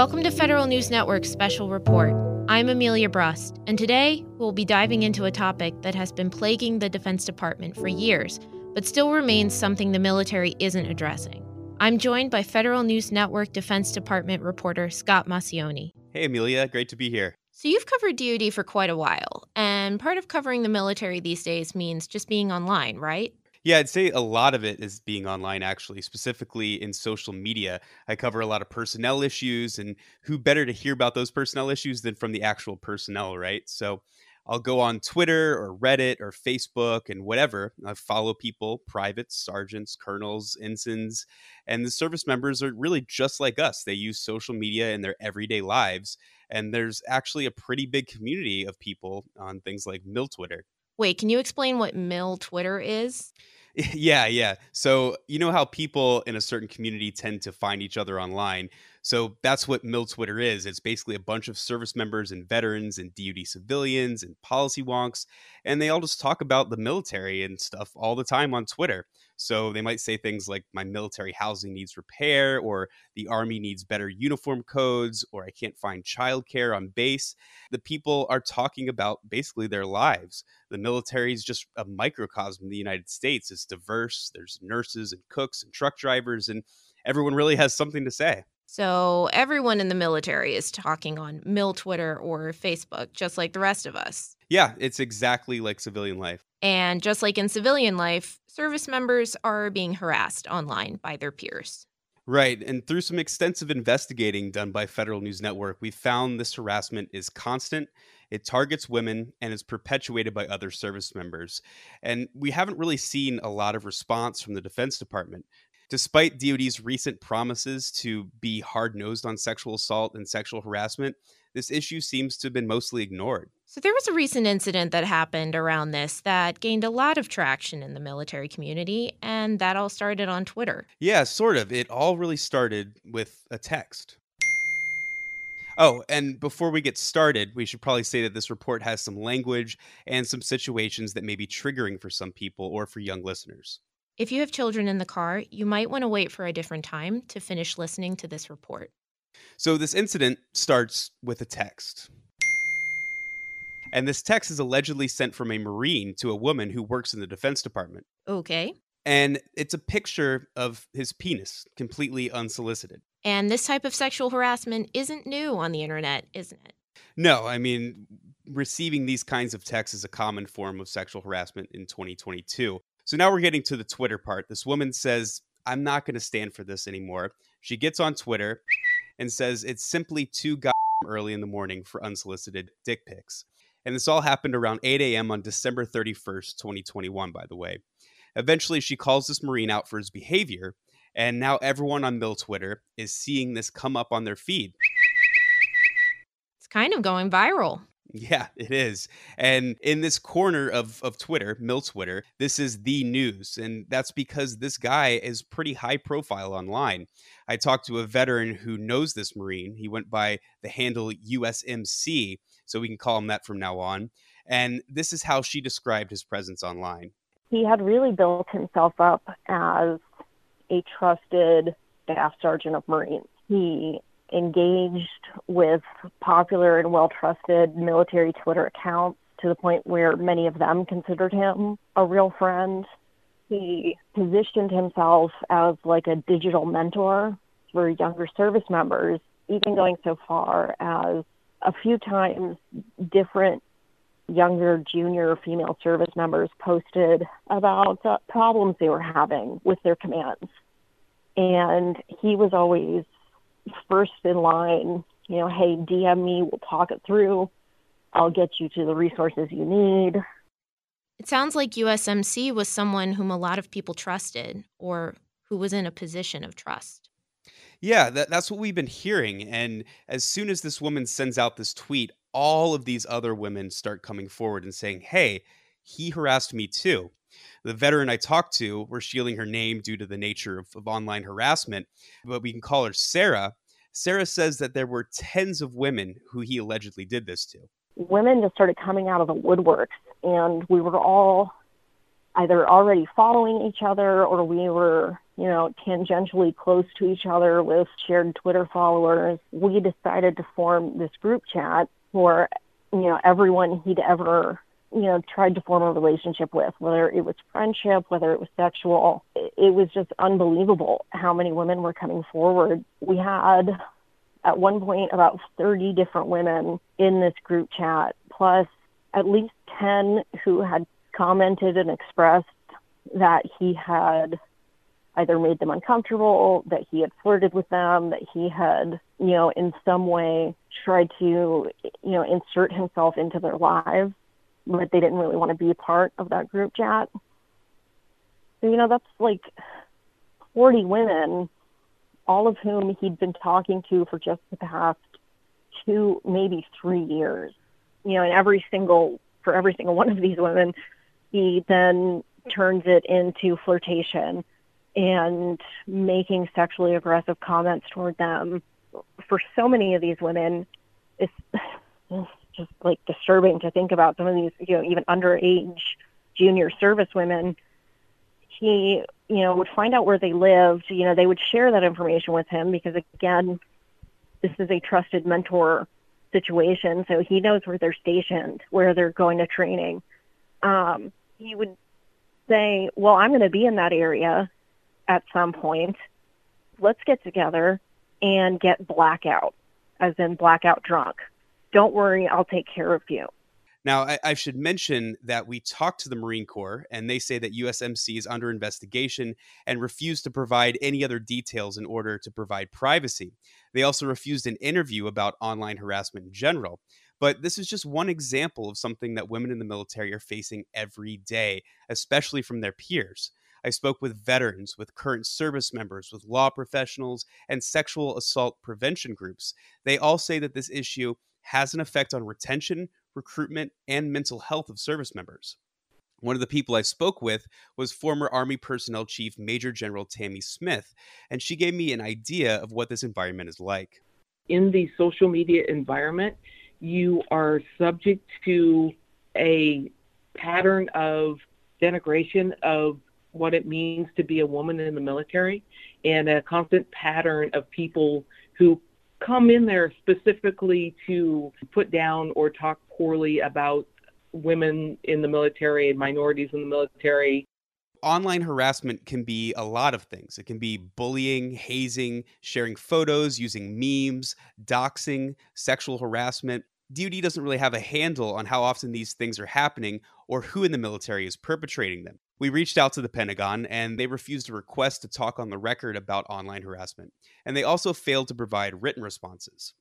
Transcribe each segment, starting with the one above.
Welcome to Federal News Network's special report. I'm Amelia Brust, and today we'll be diving into a topic that has been plaguing the Defense Department for years, but still remains something the military isn't addressing. I'm joined by Federal News Network Defense Department reporter Scott Maucione. Hey, Amelia, great to be here. So, you've covered DoD for quite a while, and part of covering the military these days means just being online, right? Yeah, I'd say a lot of it is being online, actually, specifically in social media. I cover a lot of personnel issues, and who better to hear about those personnel issues than from the actual personnel, right? So I'll go on Twitter or Reddit or Facebook and whatever. I follow people, privates, sergeants, colonels, ensigns, and the service members are really just like us. They use social media in their everyday lives. And there's actually a pretty big community of people on things like Mil Twitter. Wait, can you explain what Mil Twitter is? Yeah, yeah. So, you know how people in a certain community tend to find each other online. So, that's what Mil Twitter is. It's basically a bunch of service members and veterans and DoD civilians and policy wonks. And they all just talk about the military and stuff all the time on Twitter. So, they might say things like, my military housing needs repair, or the Army needs better uniform codes, or I can't find childcare on base. The people are talking about basically their lives. The military is just a microcosm of the United States. It's diverse. There's nurses and cooks and truck drivers, and everyone really has something to say. So everyone in the military is talking on Mil Twitter or Facebook, just like the rest of us. Yeah, it's exactly like civilian life. And just like in civilian life, service members are being harassed online by their peers. Right. And through some extensive investigating done by Federal News Network, we found this harassment is constant. It targets women and is perpetuated by other service members. And we haven't really seen a lot of response from the Defense Department. Despite DoD's recent promises to be hard nosed on sexual assault and sexual harassment, this issue seems to have been mostly ignored. So, there was a recent incident that happened around this that gained a lot of traction in the military community, and that all started on Twitter. Yeah, sort of. It all really started with a text. Oh, and before we get started, we should probably say that this report has some language and some situations that may be triggering for some people or for young listeners. If you have children in the car, you might want to wait for a different time to finish listening to this report. So, this incident starts with a text. And this text is allegedly sent from a Marine to a woman who works in the Defense Department. Okay. And it's a picture of his penis, completely unsolicited. And this type of sexual harassment isn't new on the internet, isn't it? No, I mean, receiving these kinds of texts is a common form of sexual harassment in 2022. So now we're getting to the Twitter part. This woman says, I'm not going to stand for this anymore. She gets on Twitter and says it's simply too goddamn early in the morning for unsolicited dick pics. And this all happened around 8 a.m. on December 31st, 2021, by the way. Eventually, she calls this Marine out for his behavior, and now everyone on Mil Twitter is seeing this come up on their feed. It's kind of going viral. Yeah, it is. And in this corner of, of Twitter, Mil Twitter, this is the news. And that's because this guy is pretty high profile online. I talked to a veteran who knows this Marine. He went by the handle USMC, so we can call him that from now on. And this is how she described his presence online. He had really built himself up as a trusted staff sergeant of Marines. He engaged with popular and well trusted military Twitter accounts to the point where many of them considered him a real friend. He positioned himself as like a digital mentor for younger service members, even going so far as a few times different younger junior female service members posted about problems they were having with their commands. And he was always first in line, you know, hey, DM me, we'll talk it through. I'll get you to the resources you need. It sounds like USMC was someone whom a lot of people trusted or who was in a position of trust. Yeah, that, that's what we've been hearing. And as soon as this woman sends out this tweet, all of these other women start coming forward and saying, hey, he harassed me too. The veteran I talked to, we're shielding her name due to the nature of, of online harassment, but we can call her Sarah. Sarah says that there were tens of women who he allegedly did this to. Women just started coming out of the woodworks, and we were all either already following each other or we were, you know, tangentially close to each other with shared Twitter followers. We decided to form this group chat for, you know, everyone he'd ever you know, tried to form a relationship with, whether it was friendship, whether it was sexual. It was just unbelievable how many women were coming forward. We had at one point about 30 different women in this group chat, plus at least 10 who had commented and expressed that he had either made them uncomfortable, that he had flirted with them, that he had, you know, in some way tried to, you know, insert himself into their lives but they didn't really want to be a part of that group chat. So, you know, that's like 40 women, all of whom he'd been talking to for just the past two, maybe three years. You know, and every single, for every single one of these women, he then turns it into flirtation and making sexually aggressive comments toward them. For so many of these women, it's just like disturbing to think about some of these, you know, even underage junior service women. He, you know, would find out where they lived. You know, they would share that information with him because, again, this is a trusted mentor situation. So he knows where they're stationed, where they're going to training. Um, he would say, Well, I'm going to be in that area at some point. Let's get together and get blackout, as in blackout drunk don't worry, I'll take care of you. Now, I, I, should mention that we talked to the Marine Corps, and they say that USMC is under investigation and refused to provide any other details in order to provide privacy. They also refused an interview about online harassment in general. But this is just one example of something that women in the military are facing every day, especially from their peers. I spoke with veterans, with current service members, with law professionals, and sexual assault prevention groups. They all say that this issue has an effect on retention, recruitment, and mental health of service members. One of the people I spoke with was former Army Personnel Chief Major General Tammy Smith, and she gave me an idea of what this environment is like. In the social media environment, you are subject to a pattern of denigration of what it means to be a woman in the military and a constant pattern of people who come in there specifically to put down or talk poorly about women in the military and minorities in the military. Online harassment can be a lot of things. It can be bullying, hazing, sharing photos, using memes, doxing, sexual harassment. DoD doesn't really have a handle on how often these things are happening or who in the military is perpetrating them. We reached out to the Pentagon and they refused a request to talk on the record about online harassment. And they also failed to provide written responses.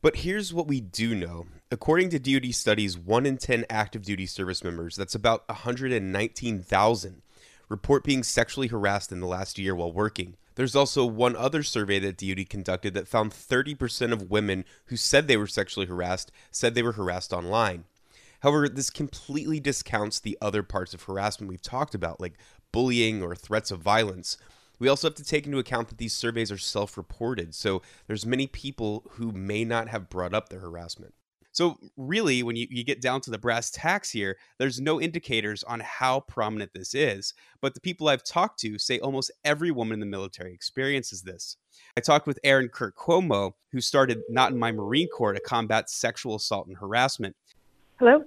But here's what we do know. According to DoD studies, 1 in 10 active duty service members, that's about 119,000, report being sexually harassed in the last year while working. There's also one other survey that DoD conducted that found 30% of women who said they were sexually harassed said they were harassed online. However, this completely discounts the other parts of harassment we've talked about, like bullying or threats of violence. We also have to take into account that these surveys are self-reported, so there's many people who may not have brought up their harassment. So really, when you, you get down to the brass tacks here, there's no indicators on how prominent this is. But the people I've talked to say almost every woman in the military experiences this. I talked with Erin Kirk Cuomo, who started Not in My Marine Corps to combat sexual assault and harassment. Hello.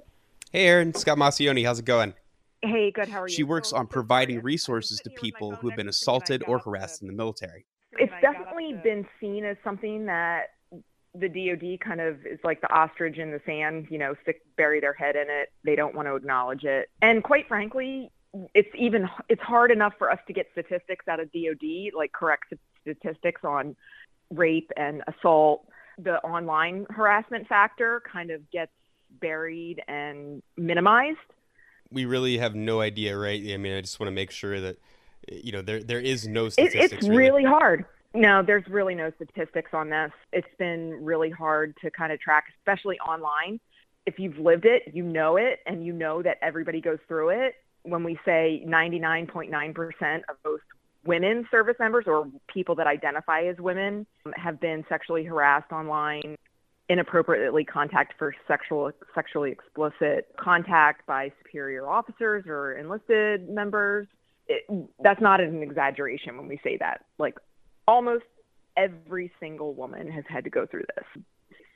Hey, Erin. Scott Maucione. How's it going? Hey, good. How are you? She works on providing resources to people who have been assaulted or harassed in the military. It's definitely been seen as something that the DoD kind of is like the ostrich in the sand, you know, stick bury their head in it. They don't want to acknowledge it. And quite frankly, it's even it's hard enough for us to get statistics out of DoD, like correct statistics on rape and assault. The online harassment factor kind of gets buried and minimized. We really have no idea, right? I mean, I just want to make sure that you know there there is no statistics. It, it's really. really hard. No, there's really no statistics on this. It's been really hard to kind of track, especially online. If you've lived it, you know it, and you know that everybody goes through it. When we say 99.9% of most women service members or people that identify as women um, have been sexually harassed online inappropriately contact for sexual sexually explicit contact by superior officers or enlisted members. It, that's not an exaggeration when we say that. Like almost every single woman has had to go through this.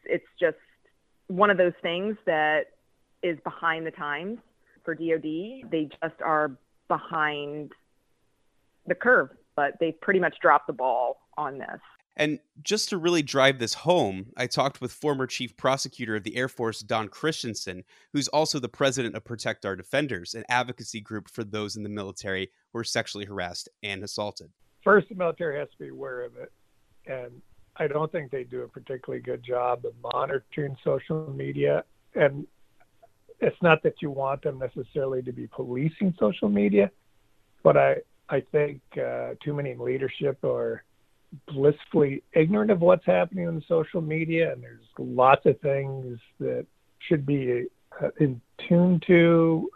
It's just one of those things that is behind the times for DoD. They just are behind the curve, but they pretty much dropped the ball on this. And just to really drive this home, I talked with former Chief Prosecutor of the Air Force, Don Christensen, who's also the president of Protect Our Defenders, an advocacy group for those in the military who are sexually harassed and assaulted. First, the military has to be aware of it. And I don't think they do a particularly good job of monitoring social media. And it's not that you want them necessarily to be policing social media, but I, I think uh, too many in leadership are blissfully ignorant of what's happening on social media, and there's lots of things that should be uh, in tune to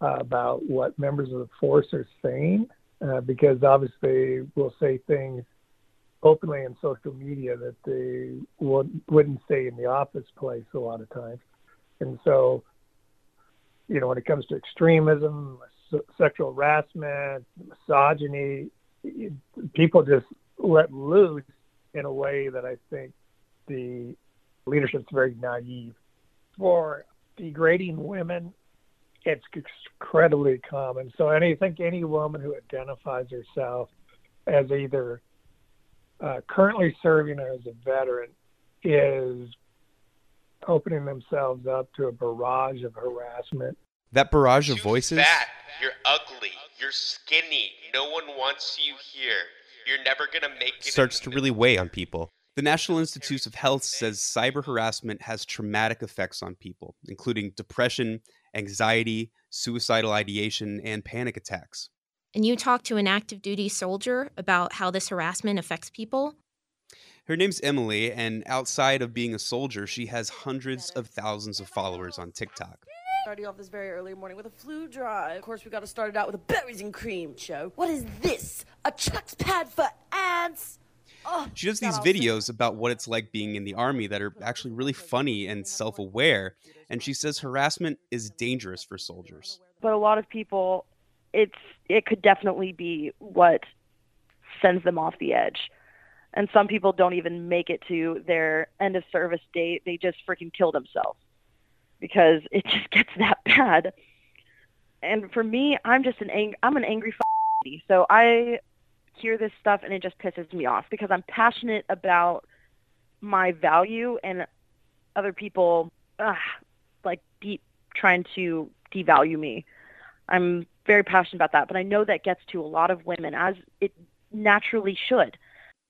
uh, about what members of the force are saying, uh, because obviously we'll say things openly in social media that they would, wouldn't say in the office place a lot of times. And so, you know, when it comes to extremism, sexual harassment, misogyny, people just let loose in a way that I think the leadership's very naive. For degrading women, it's incredibly common. So I think any woman who identifies herself as either uh, currently serving as a veteran is opening themselves up to a barrage of harassment. That barrage of voices. You're Fat, you're ugly, you're skinny, no one wants you here. You're never going to make it. Starts to really weigh on people. The National Institutes of Health says cyber harassment has traumatic effects on people, including depression, anxiety, suicidal ideation, and panic attacks. And you talked to an active duty soldier about how this harassment affects people? Her name's Emily, and outside of being a soldier, she has hundreds of thousands of followers on TikTok. Starting off this very early morning with a flu drive. Of course, we got to start it out with a berries and cream show. What is this? A Chux pad for ants? Oh, she does these videos about what it's like being in the army that are actually really funny and self aware. And she says harassment is dangerous for soldiers. But a lot of people, it's it could definitely be what sends them off the edge. And some people don't even make it to their end of service date. They just freaking kill themselves because it just gets that bad. And for me, I'm just an ang- I'm an angry lady. So I hear this stuff and it just pisses me off because I'm passionate about my value and other people ugh, like deep trying to devalue me. I'm very passionate about that, but I know that gets to a lot of women as it naturally should.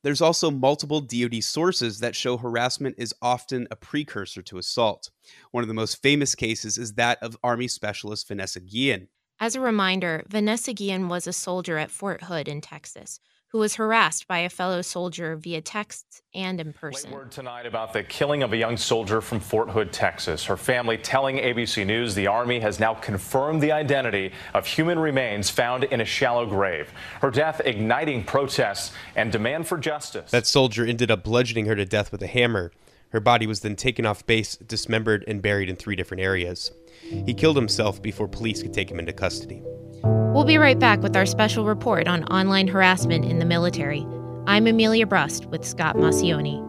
There's also multiple DoD sources that show harassment is often a precursor to assault. One of the most famous cases is that of Army Specialist Vanessa Guillen. As a reminder, Vanessa Guillen was a soldier at Fort Hood in Texas who was harassed by a fellow soldier via text and in person. Late word tonight about the killing of a young soldier from Fort Hood, Texas. Her family telling ABC News the Army has now confirmed the identity of human remains found in a shallow grave. Her death igniting protests and demand for justice. That soldier ended up bludgeoning her to death with a hammer. Her body was then taken off base, dismembered, and buried in three different areas. He killed himself before police could take him into custody. We'll be right back with our special report on online harassment in the military. I'm Amelia Brust with Scott Maucione.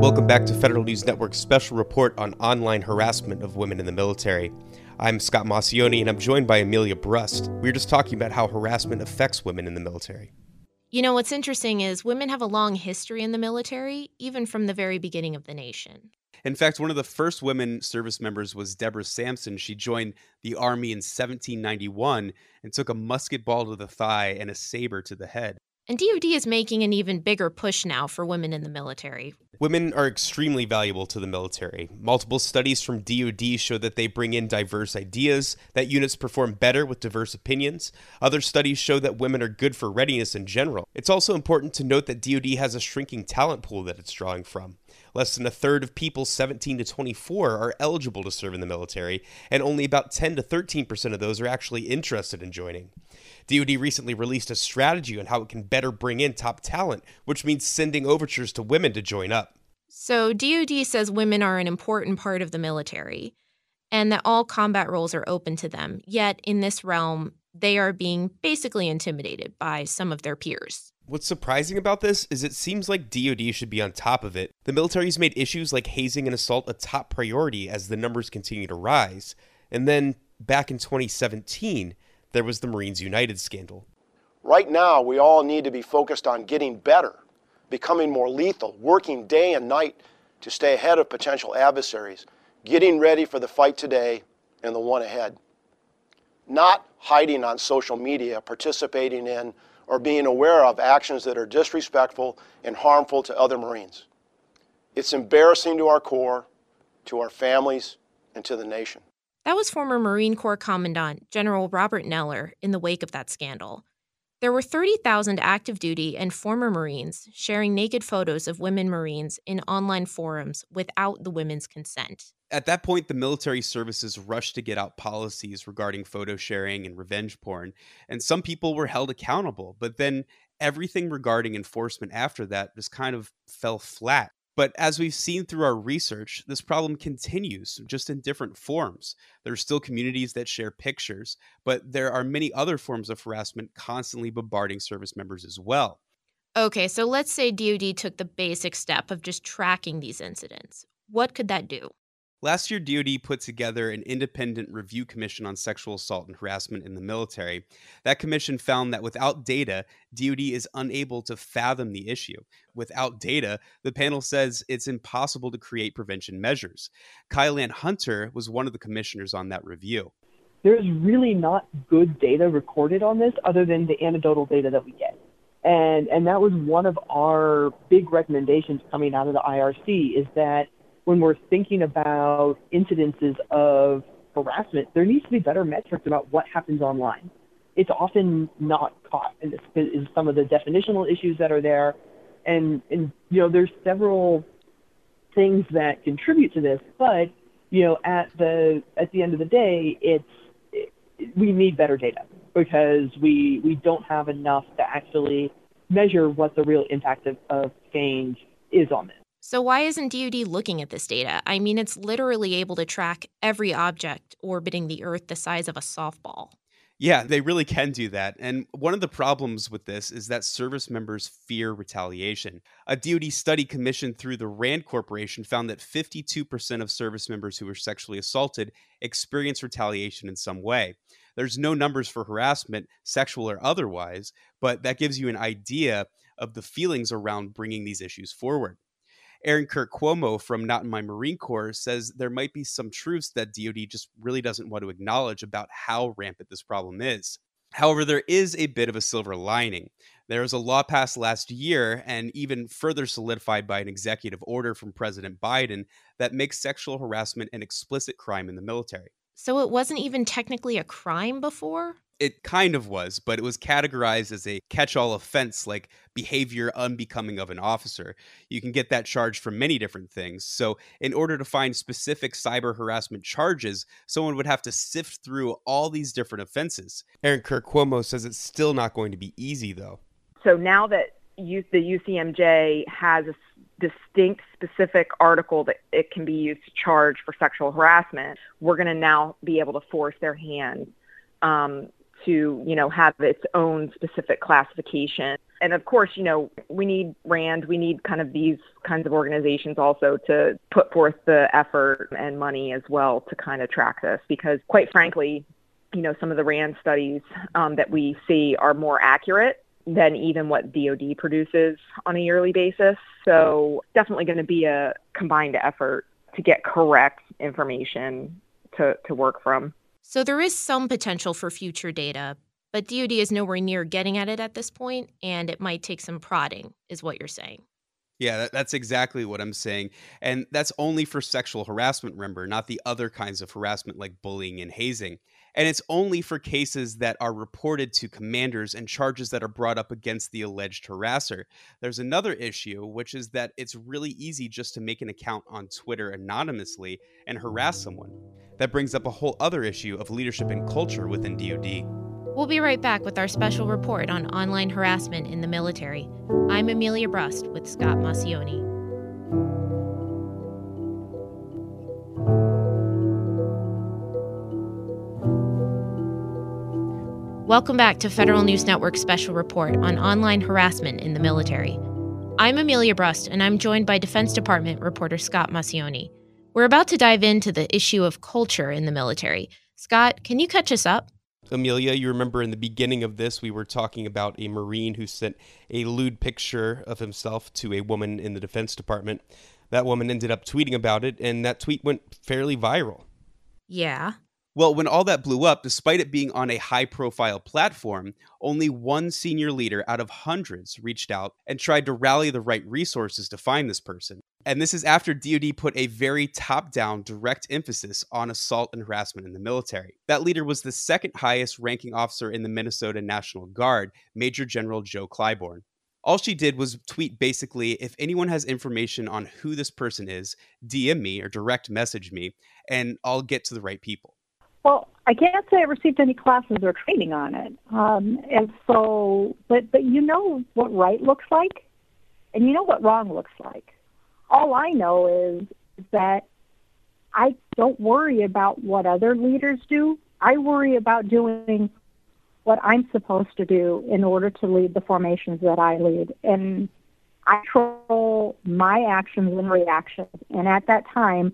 Welcome back to Federal News Network's special report on online harassment of women in the military. I'm Scott Maucione and I'm joined by Amelia Brust. We were just talking about how harassment affects women in the military. You know, what's interesting is women have a long history in the military, even from the very beginning of the nation. In fact, one of the first women service members was Deborah Sampson. She joined the Army in 1791 and took a musket ball to the thigh and a saber to the head. And DoD is making an even bigger push now for women in the military. Women are extremely valuable to the military. Multiple studies from DoD show that they bring in diverse ideas, that units perform better with diverse opinions. Other studies show that women are good for readiness in general. It's also important to note that DoD has a shrinking talent pool that it's drawing from. Less than a third of people 17 to 24 are eligible to serve in the military, and only about 10 to 13% of those are actually interested in joining. DoD recently released a strategy on how it can better bring in top talent, which means sending overtures to women to join up. So, DoD says women are an important part of the military and that all combat roles are open to them. Yet, in this realm, they are being basically intimidated by some of their peers. What's surprising about this is it seems like DoD should be on top of it. The military's made issues like hazing and assault a top priority as the numbers continue to rise. And then, back in 2017, there was the Marines United scandal. Right now, we all need to be focused on getting better, becoming more lethal, working day and night to stay ahead of potential adversaries, getting ready for the fight today and the one ahead. Not hiding on social media, participating in, or being aware of actions that are disrespectful and harmful to other Marines. It's embarrassing to our Corps, to our families, and to the nation. That was former Marine Corps Commandant General Robert Neller in the wake of that scandal. There were 30,000 active duty and former Marines sharing naked photos of women Marines in online forums without the women's consent. At that point, the military services rushed to get out policies regarding photo sharing and revenge porn, and some people were held accountable. But then everything regarding enforcement after that just kind of fell flat. But as we've seen through our research, this problem continues just in different forms. There are still communities that share pictures, but there are many other forms of harassment constantly bombarding service members as well. Okay, so let's say DoD took the basic step of just tracking these incidents. What could that do? Last year, DoD put together an independent review commission on sexual assault and harassment in the military. That commission found that without data, DoD is unable to fathom the issue. Without data, the panel says it's impossible to create prevention measures. Kyleanne Hunter was one of the commissioners on that review. There's really not good data recorded on this other than the anecdotal data that we get. And, and that was one of our big recommendations coming out of the IRC is that when we're thinking about incidences of harassment, there needs to be better metrics about what happens online. It's often not caught, and this is some of the definitional issues that are there. And, and you know, there's several things that contribute to this, but you know, at the at the end of the day, it's it, we need better data because we we don't have enough to actually measure what the real impact of, of change is on this. So, why isn't DoD looking at this data? I mean, it's literally able to track every object orbiting the Earth the size of a softball. Yeah, they really can do that. And one of the problems with this is that service members fear retaliation. A DoD study commissioned through the RAND Corporation found that 52% of service members who were sexually assaulted experience retaliation in some way. There's no numbers for harassment, sexual or otherwise, but that gives you an idea of the feelings around bringing these issues forward. Erin Kirk Cuomo from Not in My Marine Corps says there might be some truths that DoD just really doesn't want to acknowledge about how rampant this problem is. However, there is a bit of a silver lining. There was a law passed last year and even further solidified by an executive order from President Biden that makes sexual harassment an explicit crime in the military. So it wasn't even technically a crime before? It kind of was, but it was categorized as a catch all offense like behavior unbecoming of an officer. You can get that charge for many different things. So, in order to find specific cyber harassment charges, someone would have to sift through all these different offenses. Erin Kirk Cuomo says it's still not going to be easy, though. So, now that the UCMJ has a distinct specific article that it can be used to charge for sexual harassment, we're going to now be able to force their hand um, to, you know, have its own specific classification. And of course, you know, we need RAND, we need kind of these kinds of organizations also to put forth the effort and money as well to kind of track this because quite frankly, you know, some of the RAND studies um, that we see are more accurate than even what DoD produces on a yearly basis. So definitely going to be a combined effort to get correct information to, to work from. So there is some potential for future data, but DoD is nowhere near getting at it at this point, and it might take some prodding, is what you're saying. Yeah, that, that's exactly what I'm saying. And that's only for sexual harassment, remember, not the other kinds of harassment like bullying and hazing. And it's only for cases that are reported to commanders and charges that are brought up against the alleged harasser. There's another issue, which is that it's really easy just to make an account on Twitter anonymously and harass someone. That brings up a whole other issue of leadership and culture within DoD. We'll be right back with our special report on online harassment in the military. I'm Amelia Brust with Scott Maucione. Welcome back to Federal News Network's special report on online harassment in the military. I'm Amelia Brust, and I'm joined by Defense Department reporter Scott Maucione. We're about to dive into the issue of culture in the military. Scott, can you catch us up? Amelia, you remember in the beginning of this, we were talking about a Marine who sent a lewd picture of himself to a woman in the Defense Department. That woman ended up tweeting about it, and that tweet went fairly viral. Yeah. Well, when all that blew up, despite it being on a high profile platform, only one senior leader out of hundreds reached out and tried to rally the right resources to find this person. And this is after DoD put a very top down direct emphasis on assault and harassment in the military. That leader was the second highest ranking officer in the Minnesota National Guard, Major General Jo Clyborne. All she did was tweet basically if anyone has information on who this person is, DM me or direct message me, and I'll get to the right people. Well, I can't say I received any classes or training on it. Um, and so, but but you know what right looks like, and you know what wrong looks like. All I know is that I don't worry about what other leaders do. I worry about doing what I'm supposed to do in order to lead the formations that I lead. And I control my actions and reactions. And at that time,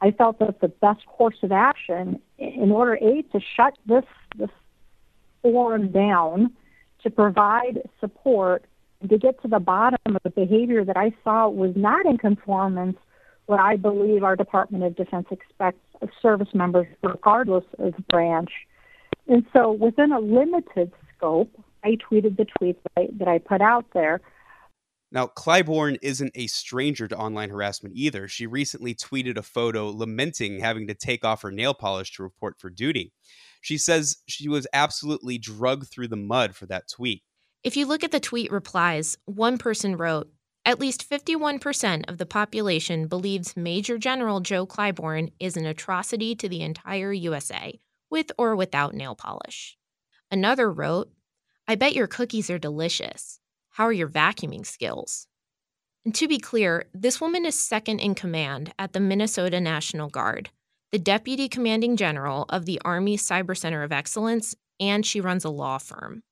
I felt that the best course of action in order a to shut this this forum down, to provide support, and to get to the bottom of the behavior that I saw was not in conformance what I believe our Department of Defense expects of service members, regardless of branch. And so, within a limited scope, I tweeted the tweet that I, that I put out there. Now, Clyborne isn't a stranger to online harassment either. She recently tweeted a photo lamenting having to take off her nail polish to report for duty. She says she was absolutely drugged through the mud for that tweet. If you look at the tweet replies, one person wrote, at least 51% of the population believes Major General Jo Clyborne is an atrocity to the entire USA, with or without nail polish. Another wrote, I bet your cookies are delicious. How are your vacuuming skills? And to be clear, this woman is second in command at the Minnesota National Guard, the deputy commanding general of the Army Cyber Center of Excellence, and she runs a law firm.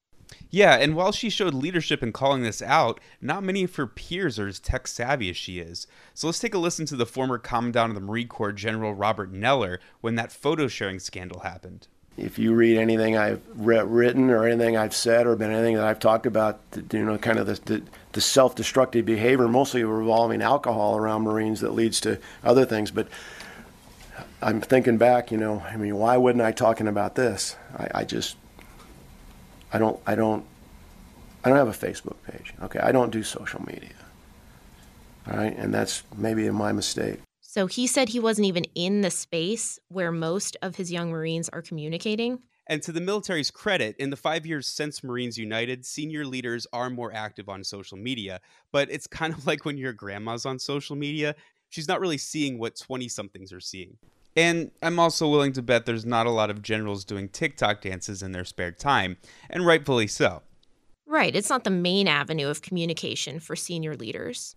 Yeah, and while she showed leadership in calling this out, not many of her peers are as tech savvy as she is. So let's take a listen to the former Commandant of the Marine Corps, General Robert Neller, when that photo sharing scandal happened if you read anything I've re- written or anything I've said or been anything that I've talked about, you know, kind of the, the, the, self-destructive behavior, mostly revolving alcohol around Marines that leads to other things. But I'm thinking back, you know, I mean, why wouldn't I talking about this? I, I just, I don't, I don't, I don't have a Facebook page. Okay, I don't do social media. All right, and that's maybe my mistake. So he said he wasn't even in the space where most of his young Marines are communicating. And to the military's credit, in the five years since Marines United, senior leaders are more active on social media. But it's kind of like when your grandma's on social media, she's not really seeing what 20 somethings are seeing. And I'm also willing to bet there's not a lot of generals doing TikTok dances in their spare time, and rightfully so. Right, it's not the main avenue of communication for senior leaders.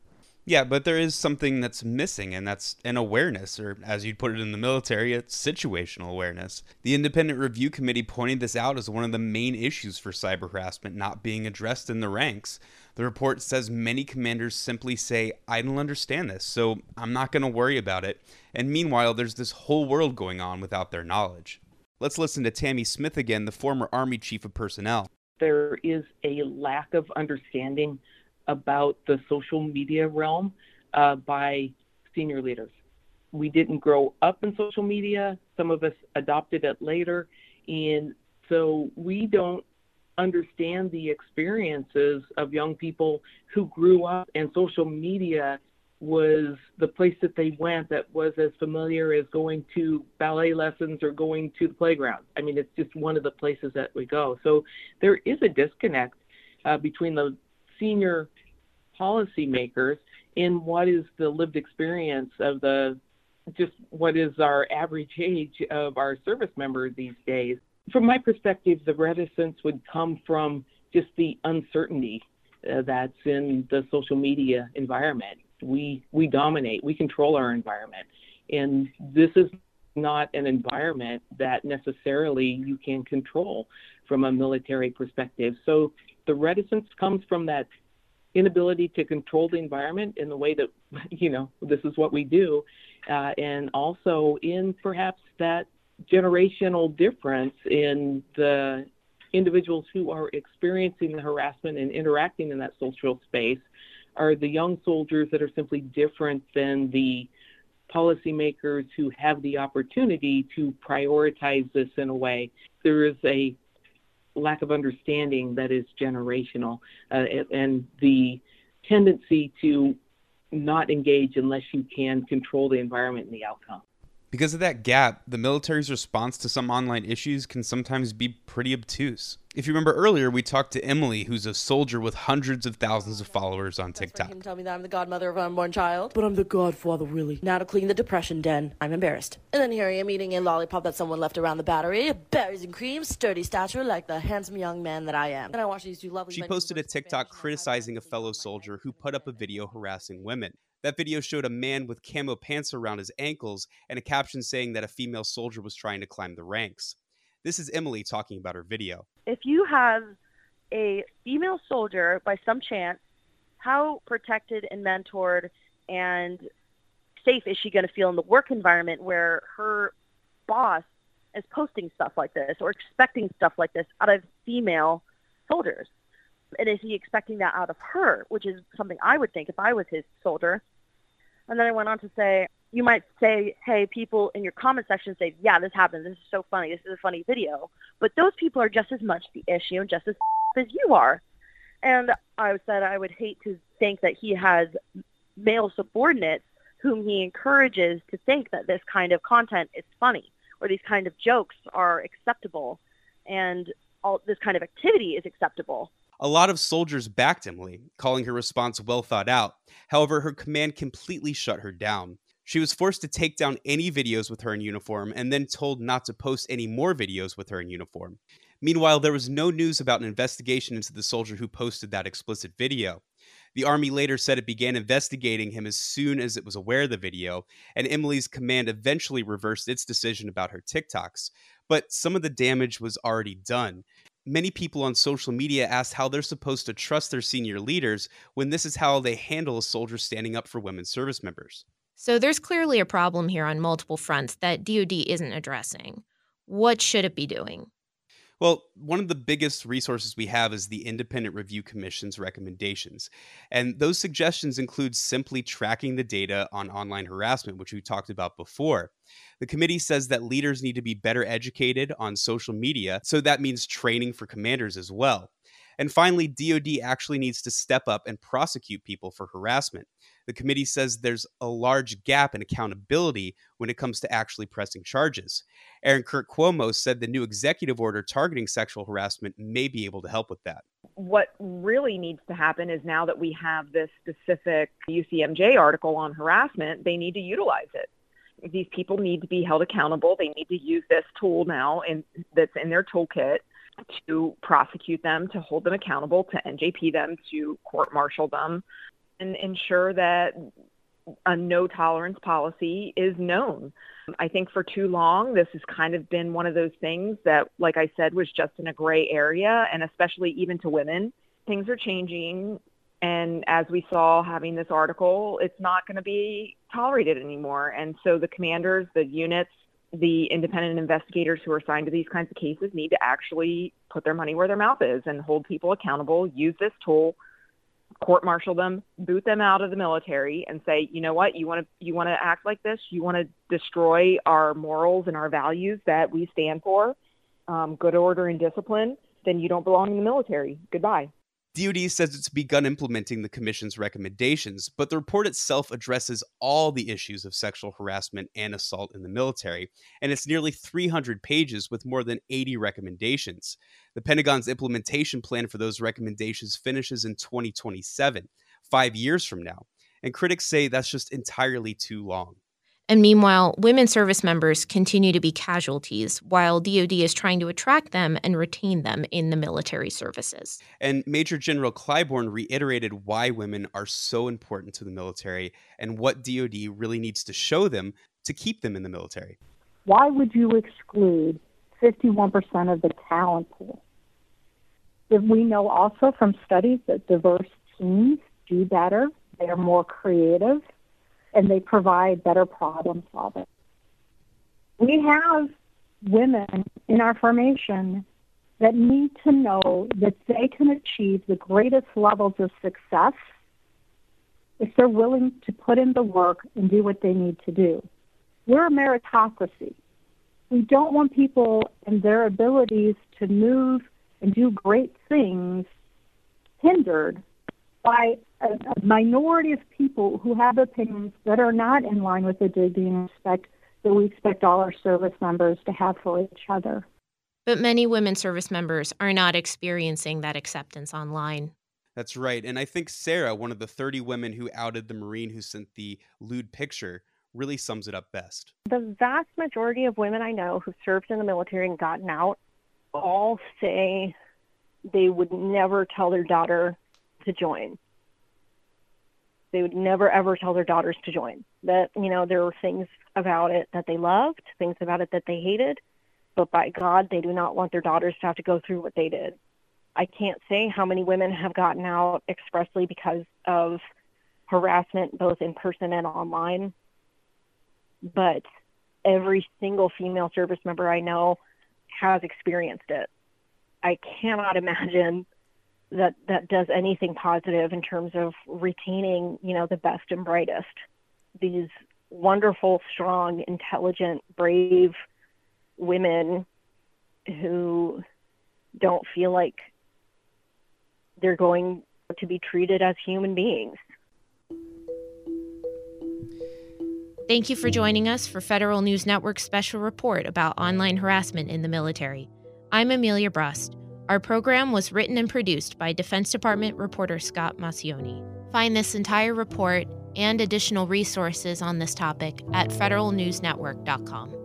Yeah, but there is something that's missing, and that's an awareness, or as you'd put it in the military, it's situational awareness. The Independent Review Committee pointed this out as one of the main issues for cyber harassment not being addressed in the ranks. The report says many commanders simply say, I don't understand this, so I'm not going to worry about it. And meanwhile, there's this whole world going on without their knowledge. Let's listen to Tammy Smith again, the former Army Chief of Personnel. There is a lack of understanding about the social media realm uh, by senior leaders. We didn't grow up in social media. Some of us adopted it later. And so we don't understand the experiences of young people who grew up and social media was the place that they went that was as familiar as going to ballet lessons or going to the playground. I mean, it's just one of the places that we go. So there is a disconnect uh, between the senior policymakers in what is the lived experience of the just what is our average age of our service member these days. From my perspective, the reticence would come from just the uncertainty uh, that's in the social media environment. We we dominate, we control our environment, and this is not an environment that necessarily you can control from a military perspective. So the reticence comes from that inability to control the environment in the way that you know this is what we do, uh, and also in perhaps that generational difference in the individuals who are experiencing the harassment and interacting in that social space are the young soldiers that are simply different than the policymakers who have the opportunity to prioritize this in a way. There is a lack of understanding that is generational uh, and the tendency to not engage unless you can control the environment and the outcome. Because of that gap, the military's response to some online issues can sometimes be pretty obtuse. If you remember earlier, we talked to Emily, who's a soldier with hundreds of thousands of followers on TikTok. You can tell me that I'm the godmother of an unborn child, but I'm the godfather, really. Now to clean the depression den. I'm embarrassed. And then here I am eating a lollipop that someone left around the battery, berries and cream, sturdy stature, like the handsome young man that I am. And I watch these two lovely. She posted a TikTok criticizing a fellow soldier who put up a video harassing women. That video showed a man with camo pants around his ankles and a caption saying that a female soldier was trying to climb the ranks. This is Emily talking about her video. If you have a female soldier by some chance, how protected and mentored and safe is she going to feel in the work environment where her boss is posting stuff like this or expecting stuff like this out of female soldiers? And is he expecting that out of her, which is something I would think if I was his soldier? And then I went on to say, you might say, hey, people in your comment section say, yeah, this happened. This is so funny. This is a funny video. But those people are just as much the issue and just as as you are. And I said I would hate to think that he has male subordinates whom he encourages to think that this kind of content is funny or these kind of jokes are acceptable and all this kind of activity is acceptable. A lot of soldiers backed Emily, calling her response well thought out. However, her command completely shut her down. She was forced to take down any videos with her in uniform and then told not to post any more videos with her in uniform. Meanwhile, there was no news about an investigation into the soldier who posted that explicit video. The Army later said it began investigating him as soon as it was aware of the video, and Emily's command eventually reversed its decision about her TikToks. But some of the damage was already done many people on social media asked how they're supposed to trust their senior leaders when this is how they handle a soldier standing up for women service members. So there's clearly a problem here on multiple fronts that DoD isn't addressing. What should it be doing? Well, one of the biggest resources we have is the Independent Review Commission's recommendations. And those suggestions include simply tracking the data on online harassment, which we talked about before. The committee says that leaders need to be better educated on social media, so that means training for commanders as well. And finally, DoD actually needs to step up and prosecute people for harassment. The committee says there's a large gap in accountability when it comes to actually pressing charges. Erin Kirk Cuomo said the new executive order targeting sexual harassment may be able to help with that. What really needs to happen is now that we have this specific UCMJ article on harassment, they need to utilize it these people need to be held accountable. They need to use this tool now and that's in their toolkit to prosecute them, to hold them accountable, to NJP them, to court martial them, and ensure that a no tolerance policy is known. I think for too long, this has kind of been one of those things that, like I said, was just in a gray area, and especially even to women. Things are changing. And as we saw having this article, it's not going to be tolerated anymore. And so the commanders, the units, the independent investigators who are assigned to these kinds of cases need to actually put their money where their mouth is and hold people accountable, use this tool, court martial them, boot them out of the military and say, you know what, you want to you want to act like this, you want to destroy our morals and our values that we stand for, um, good order and discipline, then you don't belong in the military. Goodbye. DoD says it's begun implementing the Commission's recommendations, but the report itself addresses all the issues of sexual harassment and assault in the military, and it's nearly 300 pages with more than 80 recommendations. The Pentagon's implementation plan for those recommendations finishes in 2027, five years from now, and critics say that's just entirely too long. And meanwhile, women service members continue to be casualties while DoD is trying to attract them and retain them in the military services. And Major General Clyborne reiterated why women are so important to the military and what DoD really needs to show them to keep them in the military. Why would you exclude 51% of the talent pool? If we know also from studies that diverse teams do better, they are more creative, and they provide better problem solving. We have women in our formation that need to know that they can achieve the greatest levels of success if they're willing to put in the work and do what they need to do. We're a meritocracy. We don't want people and their abilities to move and do great things hindered by a, a minority of people who have opinions that are not in line with the dignity and respect that we expect all our service members to have for each other. But many women service members are not experiencing that acceptance online. That's right. And I think Sarah, one of the 30 women who outed the Marine who sent the lewd picture, really sums it up best. The vast majority of women I know who've served in the military and gotten out all say they would never tell their daughter to join. They would never ever tell their daughters to join. That, you know, there were things about it that they loved, things about it that they hated, but by God, they do not want their daughters to have to go through what they did. I can't say how many women have gotten out expressly because of harassment, both in person and online, but every single female service member I know has experienced it. I cannot imagine that that does anything positive in terms of retaining, you know, the best and brightest. These wonderful, strong, intelligent, brave women who don't feel like they're going to be treated as human beings. Thank you for joining us for Federal News Network's special report about online harassment in the military. I'm Amelia Brust. Our program was written and produced by Defense Department reporter Scott Maucione. Find this entire report and additional resources on this topic at federalnewsnetwork.com.